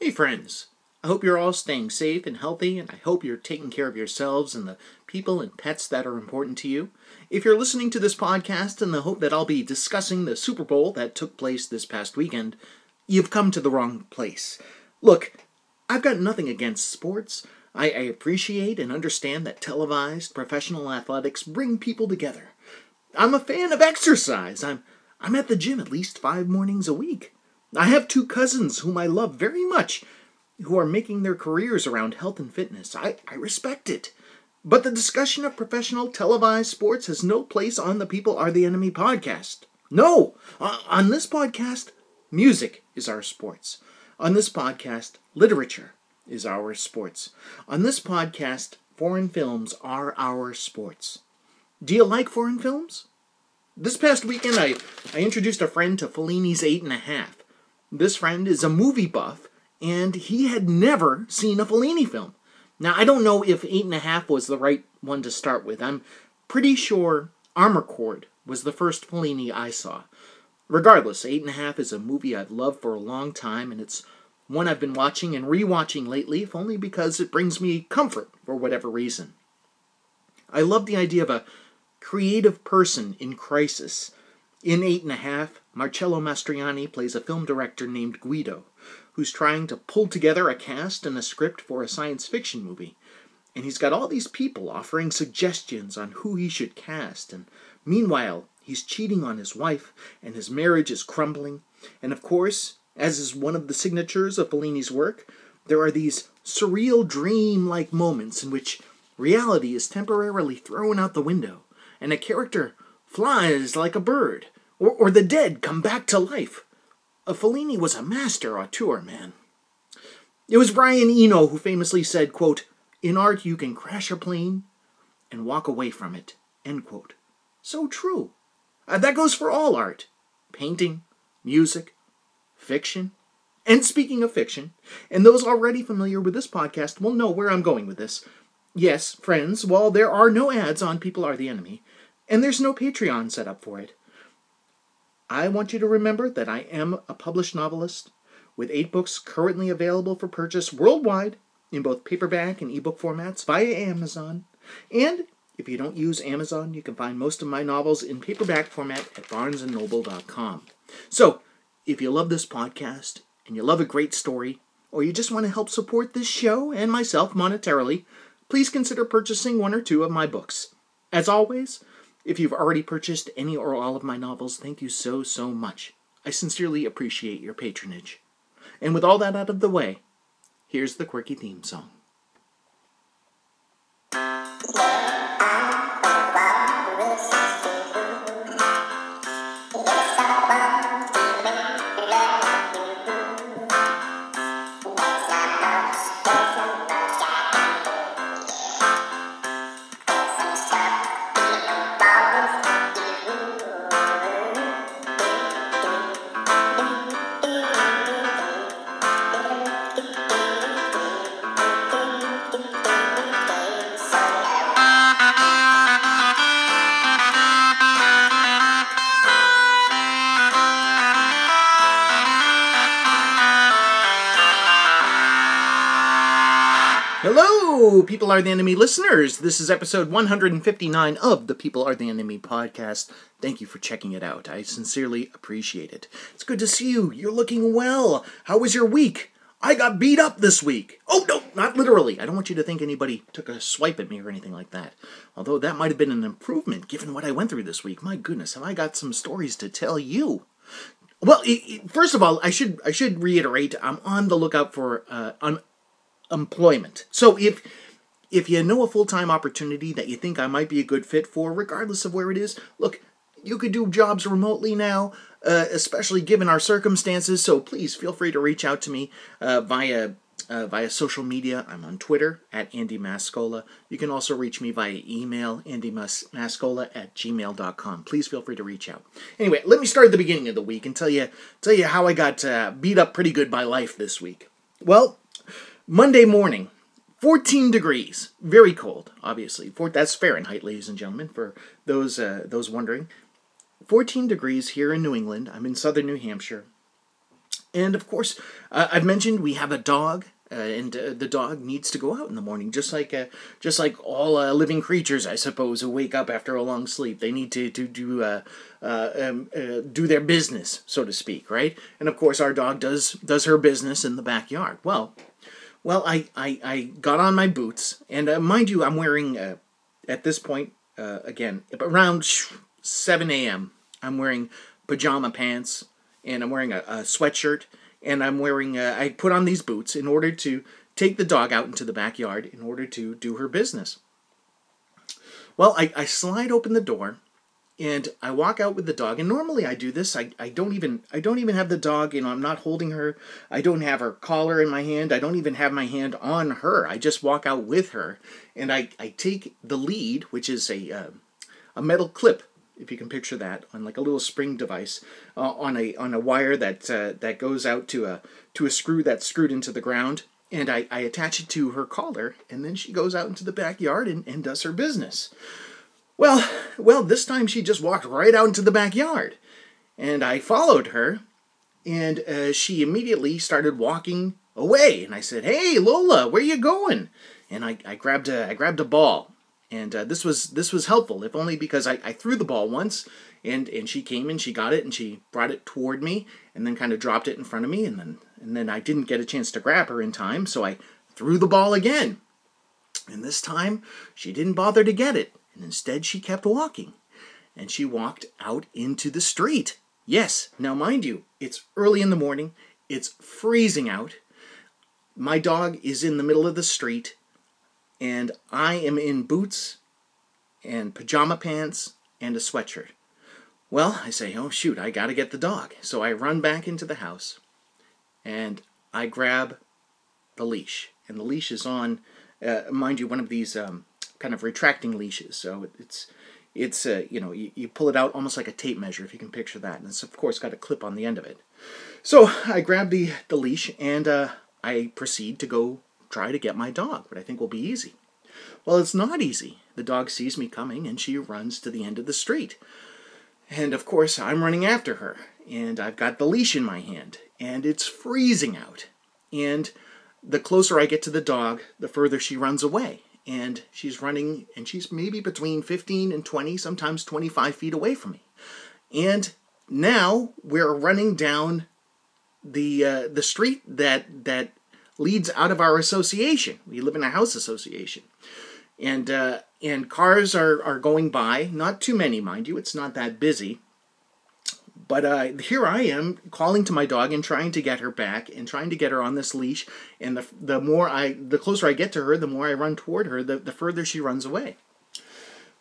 Hey, friends. I hope you're all staying safe and healthy, and I hope you're taking care of yourselves and the people and pets that are important to you. If you're listening to this podcast in the hope that I'll be discussing the Super Bowl that took place this past weekend, you've come to the wrong place. Look, I've got nothing against sports. I, I appreciate and understand that televised professional athletics bring people together. I'm a fan of exercise. I'm I'm at the gym at least five mornings a week. I have two cousins whom I love very much who are making their careers around health and fitness. I, I respect it. But the discussion of professional televised sports has no place on the People Are the Enemy podcast. No! On this podcast, music is our sports. On this podcast, literature is our sports. On this podcast, foreign films are our sports. Do you like foreign films? This past weekend, I, I introduced a friend to Fellini's Eight and a Half. This friend is a movie buff, and he had never seen a Fellini film. Now, I don't know if Eight and a Half was the right one to start with. I'm pretty sure Amarcord was the first Fellini I saw. Regardless, Eight and a Half is a movie I've loved for a long time, and it's one I've been watching and rewatching lately, if only because it brings me comfort for whatever reason. I love the idea of a creative person in crisis. In Eight and a Half, Marcello Mastroianni plays a film director named Guido, who's trying to pull together a cast and a script for a science fiction movie. And he's got all these people offering suggestions on who he should cast, and meanwhile, he's cheating on his wife, and his marriage is crumbling. And of course, as is one of the signatures of Fellini's work, there are these surreal dream like moments in which reality is temporarily thrown out the window and a character flies like a bird, or, or the dead come back to life. A Fellini was a master auteur, man. It was Brian Eno who famously said, quote, In art you can crash a plane and walk away from it, end quote. So true. Uh, that goes for all art. Painting, music, fiction. And speaking of fiction, and those already familiar with this podcast will know where I'm going with this. Yes, friends, while there are no ads on People Are the Enemy, and there's no Patreon set up for it, I want you to remember that I am a published novelist with eight books currently available for purchase worldwide in both paperback and ebook formats via Amazon. And if you don't use Amazon, you can find most of my novels in paperback format at barnesandnoble.com. So, if you love this podcast and you love a great story, or you just want to help support this show and myself monetarily, please consider purchasing one or two of my books. As always, if you've already purchased any or all of my novels, thank you so, so much. I sincerely appreciate your patronage. And with all that out of the way, here's the quirky theme song. People Are the Enemy listeners. This is episode 159 of the People Are the Enemy podcast. Thank you for checking it out. I sincerely appreciate it. It's good to see you. You're looking well. How was your week? I got beat up this week. Oh, no, not literally. I don't want you to think anybody took a swipe at me or anything like that. Although that might have been an improvement given what I went through this week. My goodness, have I got some stories to tell you. Well, first of all, I should I should reiterate I'm on the lookout for uh. So if if you know a full-time opportunity that you think I might be a good fit for, regardless of where it is, look, you could do jobs remotely now, uh, especially given our circumstances. So please feel free to reach out to me uh, via uh, via social media. I'm on Twitter at Andy Mascola. You can also reach me via email, andymascola at gmail.com. Please feel free to reach out. Anyway, let me start at the beginning of the week and tell you tell you how I got uh, beat up pretty good by life this week. Well, Monday morning, 14 degrees, very cold, obviously. For, that's Fahrenheit, ladies and gentlemen, for those uh, those wondering. 14 degrees here in New England. I'm in southern New Hampshire. And of course, uh, I've mentioned we have a dog, uh, and uh, the dog needs to go out in the morning, just like uh, just like all uh, living creatures, I suppose, who wake up after a long sleep. They need to to do uh, uh, um, do their business, so to speak, right? And of course, our dog does does her business in the backyard. Well, well, I I, I got on my boots, and uh, mind you, I'm wearing uh, at this point uh, again around seven a.m. I'm wearing pajama pants, and I'm wearing a, a sweatshirt and I'm wearing, uh, I put on these boots in order to take the dog out into the backyard in order to do her business. Well, I, I slide open the door and I walk out with the dog. And normally I do this. I, I don't even I don't even have the dog. You know, I'm not holding her. I don't have her collar in my hand. I don't even have my hand on her. I just walk out with her, and I, I take the lead, which is a uh, a metal clip if you can picture that, on like a little spring device uh, on a on a wire that uh, that goes out to a to a screw that's screwed into the ground, and I, I attach it to her collar, and then she goes out into the backyard and, and does her business. Well, well, this time she just walked right out into the backyard, and I followed her, and uh, she immediately started walking away, and I said, "Hey, Lola, where you going?" And I, I grabbed a I grabbed a ball. And uh, this was this was helpful, if only because I, I threw the ball once, and and she came and she got it and she brought it toward me, and then kind of dropped it in front of me, and then and then I didn't get a chance to grab her in time, so I threw the ball again, and this time she didn't bother to get it, and instead she kept walking, and she walked out into the street. Yes, now mind you, it's early in the morning, it's freezing out. My dog is in the middle of the street and I am in boots and pajama pants and a sweatshirt. Well, I say, oh shoot, I gotta get the dog. So I run back into the house and I grab the leash. And the leash is on, uh, mind you, one of these um, kind of retracting leashes. So it's, it's uh, you know, you, you pull it out almost like a tape measure, if you can picture that. And it's, of course, got a clip on the end of it. So I grab the, the leash and uh, I proceed to go try to get my dog, but I think will be easy. Well, it's not easy. The dog sees me coming and she runs to the end of the street. And of course, I'm running after her, and I've got the leash in my hand, and it's freezing out. And the closer I get to the dog, the further she runs away. And she's running, and she's maybe between 15 and 20, sometimes 25 feet away from me. And now we're running down the uh, the street that that leads out of our association. We live in a house association. And, uh, and cars are, are going by, not too many, mind you, it's not that busy. But uh, here I am calling to my dog and trying to get her back and trying to get her on this leash. And the, the more I, the closer I get to her, the more I run toward her, the, the further she runs away.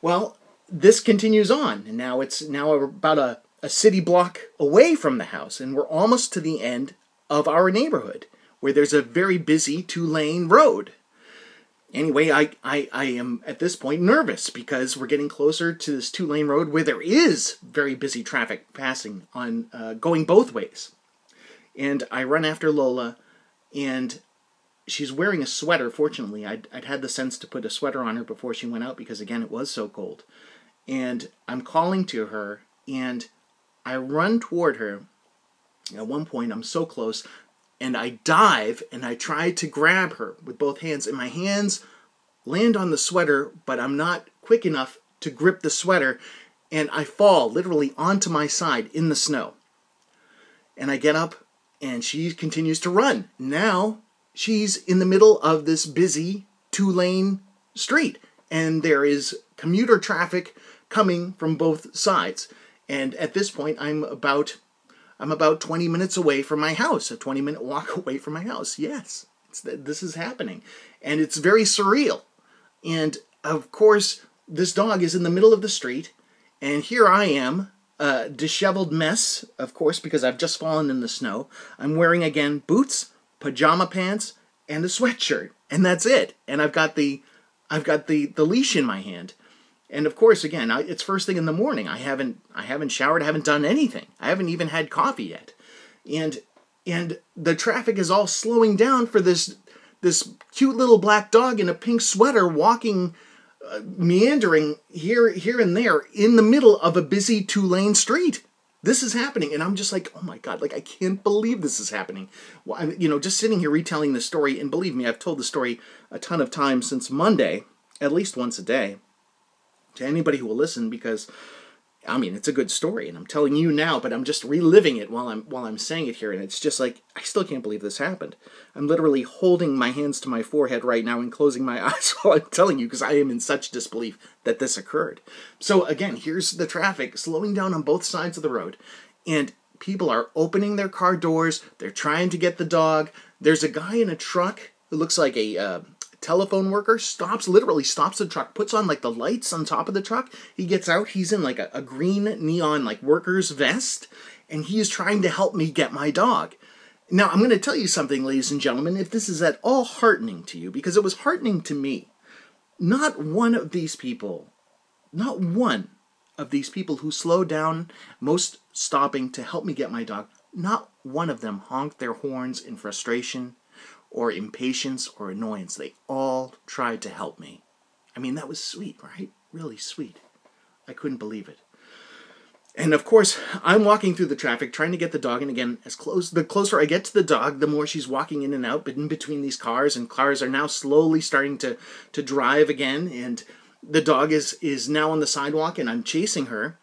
Well, this continues on, and now it's now about a, a city block away from the house, and we're almost to the end of our neighborhood where there's a very busy two lane road. Anyway, I, I, I am at this point nervous because we're getting closer to this two lane road where there is very busy traffic passing on uh, going both ways. And I run after Lola, and she's wearing a sweater. Fortunately, I'd, I'd had the sense to put a sweater on her before she went out because, again, it was so cold. And I'm calling to her, and I run toward her. At one point, I'm so close and I dive and I try to grab her with both hands, and my hands land on the sweater, but I'm not quick enough to grip the sweater, and I fall literally onto my side in the snow. And I get up, and she continues to run. Now she's in the middle of this busy two lane street, and there is commuter traffic coming from both sides. And at this point, I'm about I'm about 20 minutes away from my house, a 20 minute walk away from my house. Yes, this is happening. And it's very surreal. And of course, this dog is in the middle of the street, and here I am, a disheveled mess, of course, because I've just fallen in the snow. I'm wearing again boots, pajama pants, and a sweatshirt, and that's it. And I've got the I've got the, the leash in my hand. And of course, again, it's first thing in the morning. I haven't I haven't showered, I haven't done anything. I haven't even had coffee yet. And and the traffic is all slowing down for this this cute little black dog in a pink sweater walking uh, meandering here here and there in the middle of a busy two-lane street. this is happening and i'm just like oh my god like i can't believe this is happening well i'm you know just sitting here retelling the story and believe me i've told the story a ton of times since monday at least once a day to anybody who will listen because I mean, it's a good story, and I'm telling you now, but I'm just reliving it while I'm while I'm saying it here, and it's just like I still can't believe this happened. I'm literally holding my hands to my forehead right now and closing my eyes while I'm telling you because I am in such disbelief that this occurred. So again, here's the traffic slowing down on both sides of the road, and people are opening their car doors. They're trying to get the dog. There's a guy in a truck who looks like a uh, telephone worker stops literally stops the truck puts on like the lights on top of the truck. He gets out he's in like a, a green neon like worker's vest and he is trying to help me get my dog. Now i'm going to tell you something ladies and gentlemen if this is at all heartening to you because it was heartening to me. Not one of these people not one of these people who slowed down most stopping to help me get my dog not one of them honked their horns in frustration or impatience or annoyance. They all tried to help me. I mean, that was sweet, right? Really sweet. I couldn't believe it. And of course, I'm walking through the traffic trying to get the dog. And again, as close the closer I get to the dog, the more she's walking in and out, but in between these cars. And cars are now slowly starting to to drive again. And the dog is is now on the sidewalk, and I'm chasing her,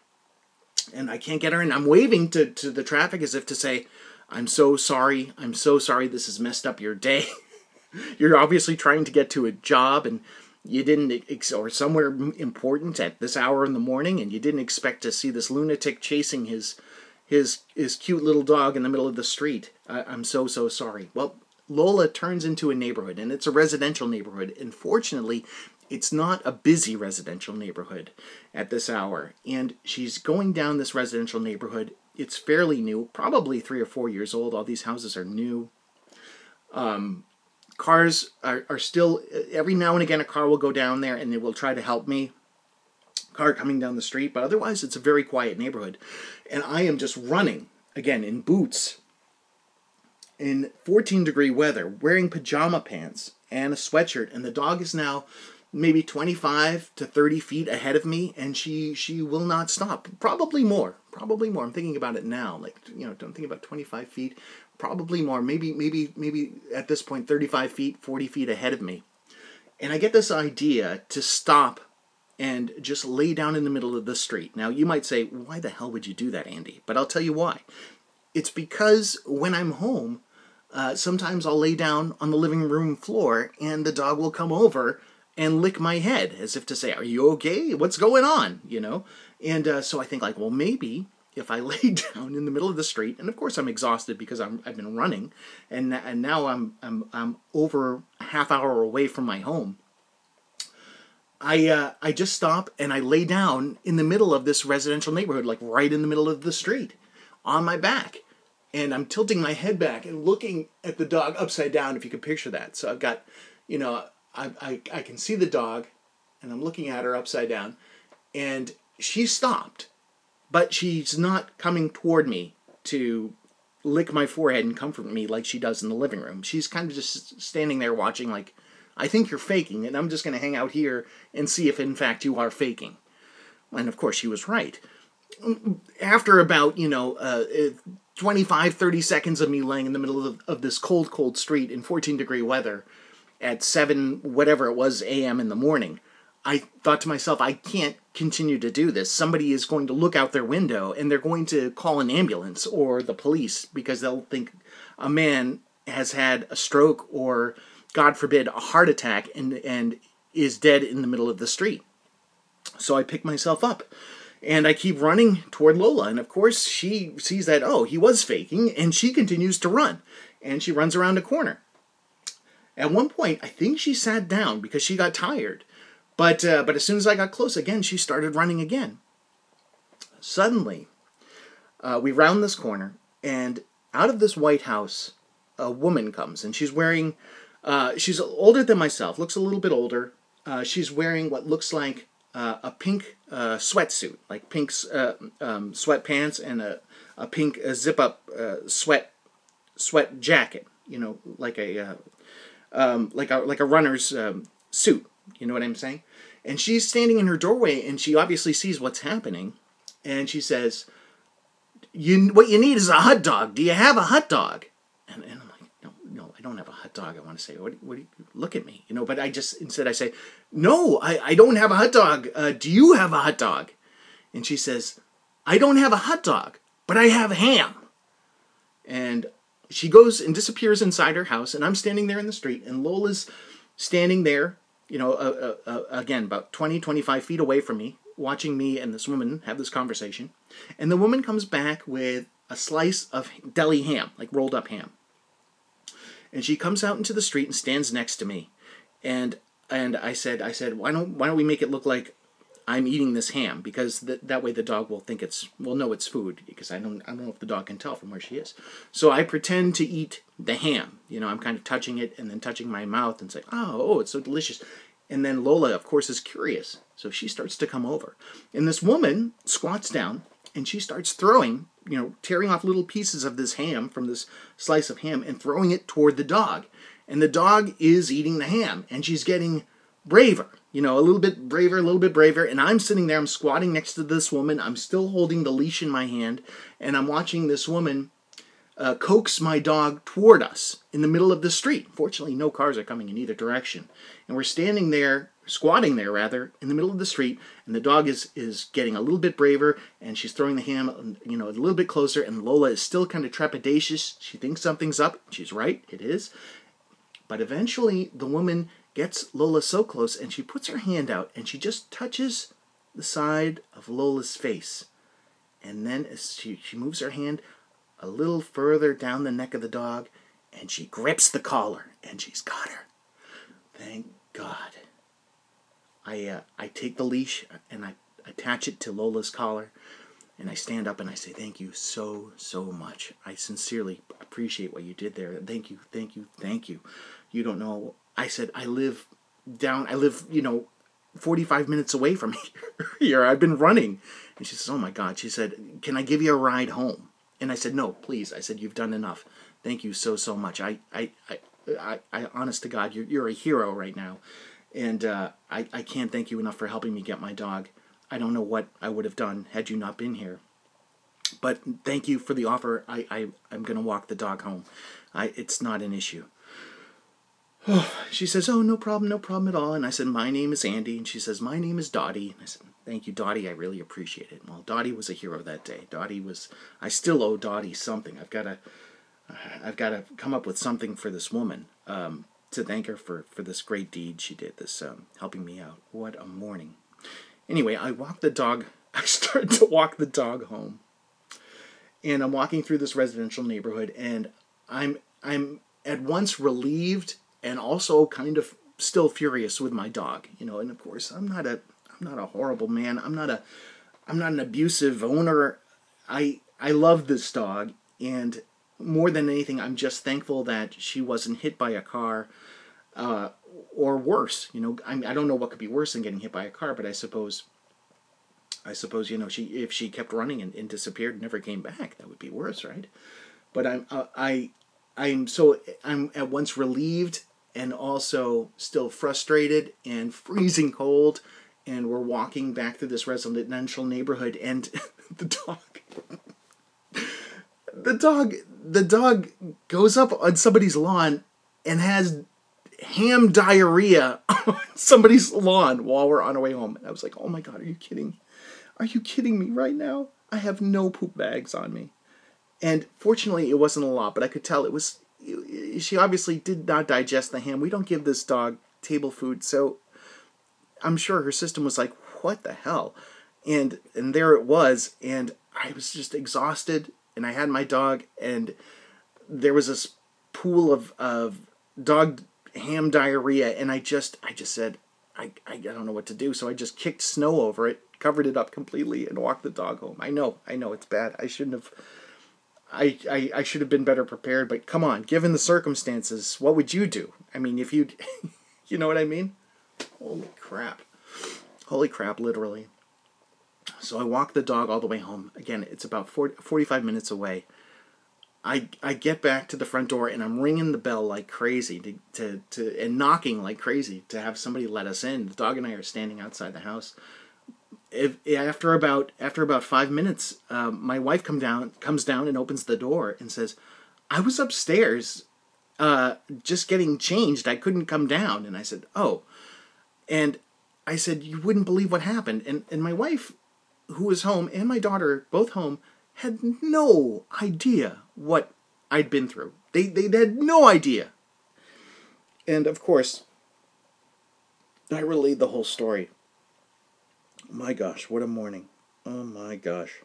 and I can't get her. And I'm waving to to the traffic as if to say, I'm so sorry. I'm so sorry this has messed up your day. You're obviously trying to get to a job and you didn't, or somewhere important at this hour in the morning, and you didn't expect to see this lunatic chasing his his his cute little dog in the middle of the street. I, I'm so so sorry. Well, Lola turns into a neighborhood, and it's a residential neighborhood. Unfortunately, it's not a busy residential neighborhood at this hour. And she's going down this residential neighborhood it's fairly new, probably three or four years old. All these houses are new. Um, cars are, are still, every now and again, a car will go down there and they will try to help me. Car coming down the street, but otherwise, it's a very quiet neighborhood. And I am just running, again, in boots, in 14 degree weather, wearing pajama pants and a sweatshirt, and the dog is now maybe 25 to 30 feet ahead of me and she she will not stop. Probably more probably more. I'm thinking about it now like you know don't think about 25 feet probably more. Maybe maybe maybe at this point 35 feet 40 feet ahead of me. And i get this idea to stop and just lay down in the middle of the street. Now you might say why the hell would you do that andy? But i'll tell you why. It's because when i'm home uh, sometimes i'll lay down on the living room floor and the dog will come over and lick my head as if to say, "Are you okay? What's going on?" You know. And uh, so I think like, well, maybe if I lay down in the middle of the street, and of course I'm exhausted because I'm I've been running, and and now I'm I'm I'm over a half hour away from my home. I uh, I just stop and I lay down in the middle of this residential neighborhood, like right in the middle of the street, on my back, and I'm tilting my head back and looking at the dog upside down. If you can picture that, so I've got, you know, I, I, I can see the dog and I'm looking at her upside down and she stopped, but she's not coming toward me to lick my forehead and comfort me like she does in the living room. She's kind of just standing there watching, like, I think you're faking, and I'm just going to hang out here and see if in fact you are faking. And of course, she was right. After about, you know, uh, 25, 30 seconds of me laying in the middle of, of this cold, cold street in 14 degree weather, at 7 whatever it was am in the morning i thought to myself i can't continue to do this somebody is going to look out their window and they're going to call an ambulance or the police because they'll think a man has had a stroke or god forbid a heart attack and and is dead in the middle of the street so i pick myself up and I keep running toward Lola. And of course, she sees that, oh, he was faking, and she continues to run. And she runs around a corner. At one point, I think she sat down because she got tired. But, uh, but as soon as I got close again, she started running again. Suddenly, uh, we round this corner, and out of this White House, a woman comes, and she's wearing, uh, she's older than myself, looks a little bit older. Uh, she's wearing what looks like uh, a pink uh, sweatsuit, like pink um, sweatpants and a, a pink zip up sweat sweat jacket, you know, like a um, like a like a runner's um, suit. You know what I'm saying? And she's standing in her doorway, and she obviously sees what's happening, and she says, you what you need is a hot dog. Do you have a hot dog? And, and I'm like, no, no, I don't have a hot dog. I want to say, what, what? Look at me, you know. But I just instead I say, no, I, I don't have a hot dog. Uh, do you have a hot dog? And she says, I don't have a hot dog, but I have ham. And she goes and disappears inside her house, and I'm standing there in the street, and Lola's standing there, you know, uh, uh, again, about 20, 25 feet away from me, watching me and this woman have this conversation. And the woman comes back with a slice of deli ham, like rolled up ham. And she comes out into the street and stands next to me. And and I said, I said, why don't why don't we make it look like I'm eating this ham because th- that way the dog will think it's will know it's food because I don't I don't know if the dog can tell from where she is. So I pretend to eat the ham. You know, I'm kind of touching it and then touching my mouth and say, "Oh, oh, it's so delicious." And then Lola, of course, is curious. So she starts to come over. And this woman squats down and she starts throwing, you know, tearing off little pieces of this ham from this slice of ham and throwing it toward the dog. And the dog is eating the ham and she's getting braver, you know, a little bit braver, a little bit braver. And I'm sitting there, I'm squatting next to this woman. I'm still holding the leash in my hand and I'm watching this woman uh, coax my dog toward us in the middle of the street. Fortunately, no cars are coming in either direction. And we're standing there, squatting there rather, in the middle of the street, and the dog is, is getting a little bit braver, and she's throwing the ham, you know, a little bit closer, and Lola is still kind of trepidatious. She thinks something's up. She's right, it is. But eventually, the woman gets Lola so close, and she puts her hand out, and she just touches the side of Lola's face. And then she, she moves her hand, a little further down the neck of the dog, and she grips the collar, and she's got her. Thank God. I uh, I take the leash and I attach it to Lola's collar, and I stand up and I say, "Thank you so so much. I sincerely appreciate what you did there. Thank you, thank you, thank you. You don't know." I said, "I live down. I live, you know." 45 minutes away from here. here. I've been running. And she says, Oh my God. She said, Can I give you a ride home? And I said, no, please. I said, you've done enough. Thank you so, so much. I, I, I, I, I honest to God, you're, you're a hero right now. And uh, I, I can't thank you enough for helping me get my dog. I don't know what I would have done had you not been here. But thank you for the offer. I, I, I'm going to walk the dog home. I, it's not an issue. she says, Oh, no problem, no problem at all. And I said, My name is Andy. And she says, My name is Dottie. And I said, Thank you, Dottie. I really appreciate it. Well, Dottie was a hero that day. Dottie was, I still owe Dottie something. I've got to, I've got to come up with something for this woman um, to thank her for, for this great deed she did, this um, helping me out. What a morning. Anyway, I walk the dog, I started to walk the dog home. And I'm walking through this residential neighborhood and I'm, I'm at once relieved and also kind of still furious with my dog, you know, and of course I'm not a I'm not a horrible man. I'm not a I'm not an abusive owner. I I love this dog and more than anything I'm just thankful that she wasn't hit by a car uh, or worse. You know, I I don't know what could be worse than getting hit by a car, but I suppose I suppose you know she if she kept running and, and disappeared and never came back, that would be worse, right? But I'm uh, I I'm so I'm at once relieved and also still frustrated and freezing cold. And we're walking back through this residential neighborhood, and the dog, the dog, the dog goes up on somebody's lawn and has ham diarrhea on somebody's lawn while we're on our way home. And I was like, oh my God, are you kidding? Are you kidding me right now? I have no poop bags on me. And fortunately, it wasn't a lot, but I could tell it was she obviously did not digest the ham. We don't give this dog table food, so I'm sure her system was like, "What the hell?" And and there it was, and I was just exhausted, and I had my dog, and there was this pool of of dog ham diarrhea, and I just I just said, I, I don't know what to do, so I just kicked snow over it, covered it up completely, and walked the dog home. I know, I know it's bad. I shouldn't have I, I, I should have been better prepared, but come on, given the circumstances, what would you do? I mean, if you'd, you know what I mean? Holy crap. Holy crap, literally. So I walk the dog all the way home. Again, it's about 40, 45 minutes away. I, I get back to the front door and I'm ringing the bell like crazy to, to, to and knocking like crazy to have somebody let us in. The dog and I are standing outside the house if, after about after about five minutes, um, my wife come down comes down and opens the door and says, "I was upstairs, uh, just getting changed. I couldn't come down." And I said, "Oh," and I said, "You wouldn't believe what happened." And and my wife, who was home, and my daughter, both home, had no idea what I'd been through. They they had no idea. And of course, I relayed the whole story. My gosh, what a morning! Oh my gosh.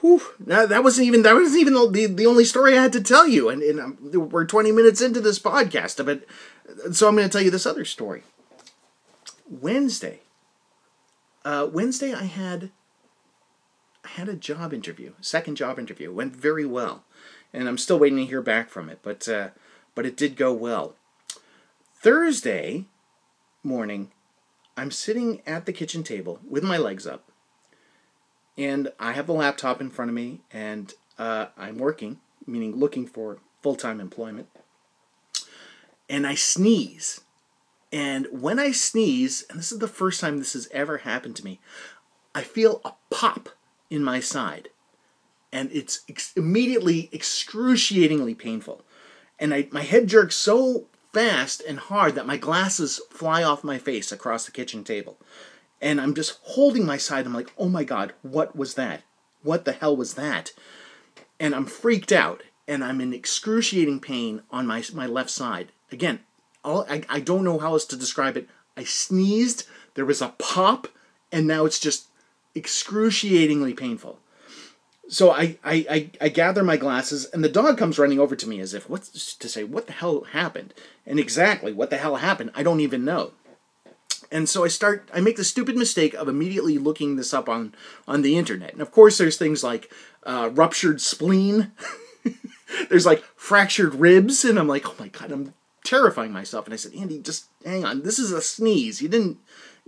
Whew, that, that wasn't even that wasn't even the, the only story I had to tell you, and, and um, we're twenty minutes into this podcast. But so I'm going to tell you this other story. Wednesday, uh, Wednesday, I had I had a job interview, second job interview. Went very well, and I'm still waiting to hear back from it. But uh, but it did go well. Thursday morning, I'm sitting at the kitchen table with my legs up, and I have the laptop in front of me, and uh, I'm working, meaning looking for full time employment. And I sneeze. And when I sneeze, and this is the first time this has ever happened to me, I feel a pop in my side. And it's ex- immediately excruciatingly painful. And I, my head jerks so fast and hard that my glasses fly off my face across the kitchen table. And I'm just holding my side. I'm like, oh my God, what was that? What the hell was that? And I'm freaked out and I'm in excruciating pain on my, my left side. Again, all, I, I don't know how else to describe it. I sneezed, there was a pop, and now it's just excruciatingly painful so I, I, I, I, gather my glasses, and the dog comes running over to me as if what's to say what the hell happened, and exactly what the hell happened? I don't even know. And so I start I make the stupid mistake of immediately looking this up on on the internet, and of course there's things like uh, ruptured spleen, there's like fractured ribs, and I'm like oh my god I'm terrifying myself, and I said Andy just hang on. This is a sneeze. You didn't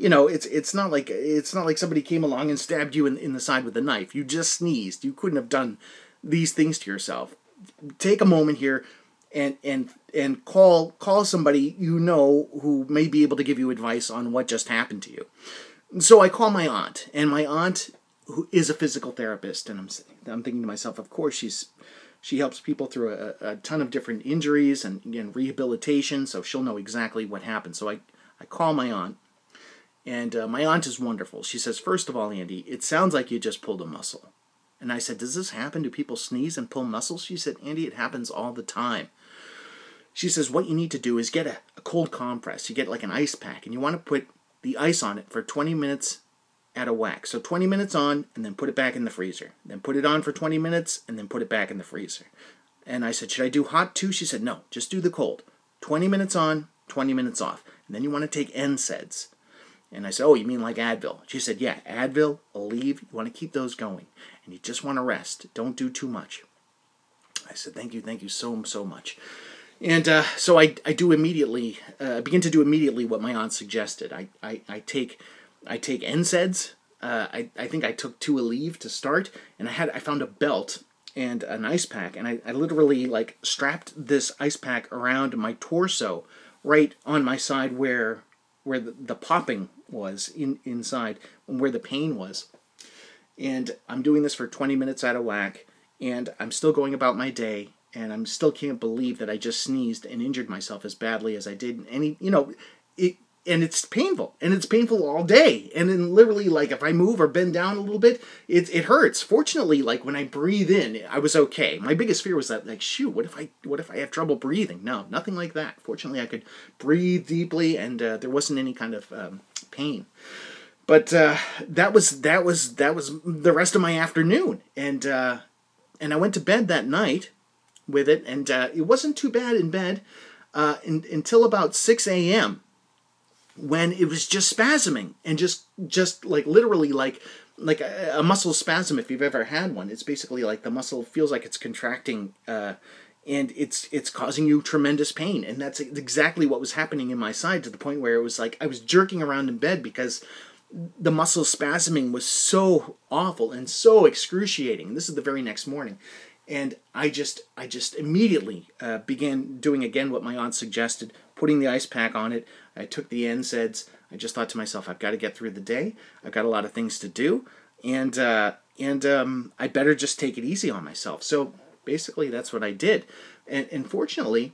you know, it's it's not like it's not like somebody came along and stabbed you in, in the side with a knife. You just sneezed. You couldn't have done these things to yourself. Take a moment here and and and call call somebody you know who may be able to give you advice on what just happened to you. So I call my aunt, and my aunt who is a physical therapist, and I'm I'm thinking to myself, of course she's she helps people through a, a ton of different injuries and again rehabilitation, so she'll know exactly what happened. So I I call my aunt and uh, my aunt is wonderful. She says, First of all, Andy, it sounds like you just pulled a muscle. And I said, Does this happen? Do people sneeze and pull muscles? She said, Andy, it happens all the time. She says, What you need to do is get a, a cold compress. You get like an ice pack, and you want to put the ice on it for 20 minutes at a whack. So 20 minutes on, and then put it back in the freezer. Then put it on for 20 minutes, and then put it back in the freezer. And I said, Should I do hot too? She said, No, just do the cold. 20 minutes on, 20 minutes off. And then you want to take NSAIDs. And I said, Oh, you mean like Advil? She said, Yeah, Advil, Aleve, you want to keep those going. And you just want to rest. Don't do too much. I said, Thank you, thank you so, so much. And uh, so I, I do immediately, uh, begin to do immediately what my aunt suggested. I, I, I take I take NSAIDs. Uh, I, I think I took two Aleve to start, and I had I found a belt and an ice pack, and I, I literally like strapped this ice pack around my torso, right on my side where where the, the popping was in inside and where the pain was. And I'm doing this for 20 minutes out of whack, and I'm still going about my day, and I'm still can't believe that I just sneezed and injured myself as badly as I did. And you know, it and it's painful and it's painful all day. And then literally like if i move or bend down a little bit it, it hurts. Fortunately like when i breathe in i was okay. My biggest fear was that like shoot what if i what if i have trouble breathing? No nothing like that. Fortunately i could breathe deeply and uh, there wasn't any kind of um, pain. But uh, that was that was that was the rest of my afternoon. And uh, and i went to bed that night with it and uh, it wasn't too bad in bed uh, in, until about 6 a.m when it was just spasming and just just like literally like like a, a, muscle spasm if you've ever had one. It's basically like the muscle feels like it's contracting uh, and it's it's causing you tremendous pain. And that's exactly what was happening in my side to the point where it was like i was jerking around in bed because the muscle spasming was so awful and so excruciating. This is the very next morning and i just i just immediately uh, began doing again what my aunt suggested putting the ice pack on it I took the NSAIDs. I just thought to myself, I've got to get through the day. I've got a lot of things to do, and uh, and um, I better just take it easy on myself. So basically, that's what I did. And, and fortunately,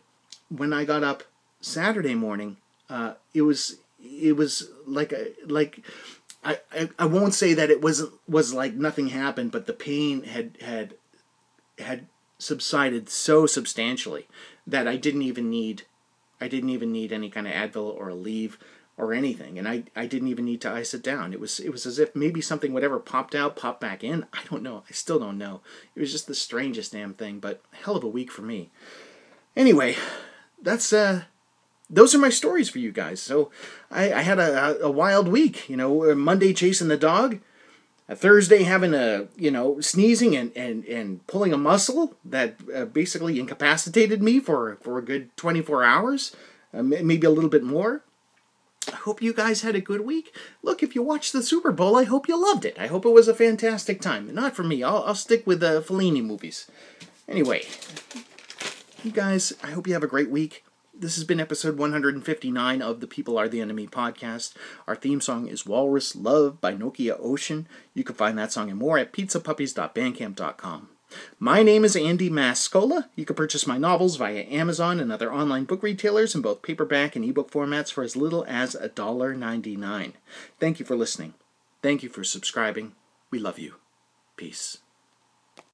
when I got up Saturday morning, uh, it was it was like a like I, I, I won't say that it wasn't was like nothing happened, but the pain had had had subsided so substantially that I didn't even need I didn't even need any kind of Advil or Aleve or anything, and I, I didn't even need to ice it down. It was it was as if maybe something whatever popped out popped back in. I don't know. I still don't know. It was just the strangest damn thing, but hell of a week for me. Anyway, that's uh those are my stories for you guys. So I, I had a, a wild week. You know, Monday chasing the dog, a Thursday having a you know sneezing and and, and pulling a muscle that uh, basically incapacitated me for for a good 24 hours, uh, maybe a little bit more. I hope you guys had a good week. Look, if you watched the Super Bowl, I hope you loved it. I hope it was a fantastic time. Not for me. I'll, I'll stick with the Fellini movies. Anyway, you guys, I hope you have a great week. This has been episode 159 of the People Are the Enemy podcast. Our theme song is Walrus Love by Nokia Ocean. You can find that song and more at pizzapuppies.bandcamp.com. My name is Andy Mascola. You can purchase my novels via Amazon and other online book retailers in both paperback and ebook formats for as little as $1.99. Thank you for listening. Thank you for subscribing. We love you. Peace.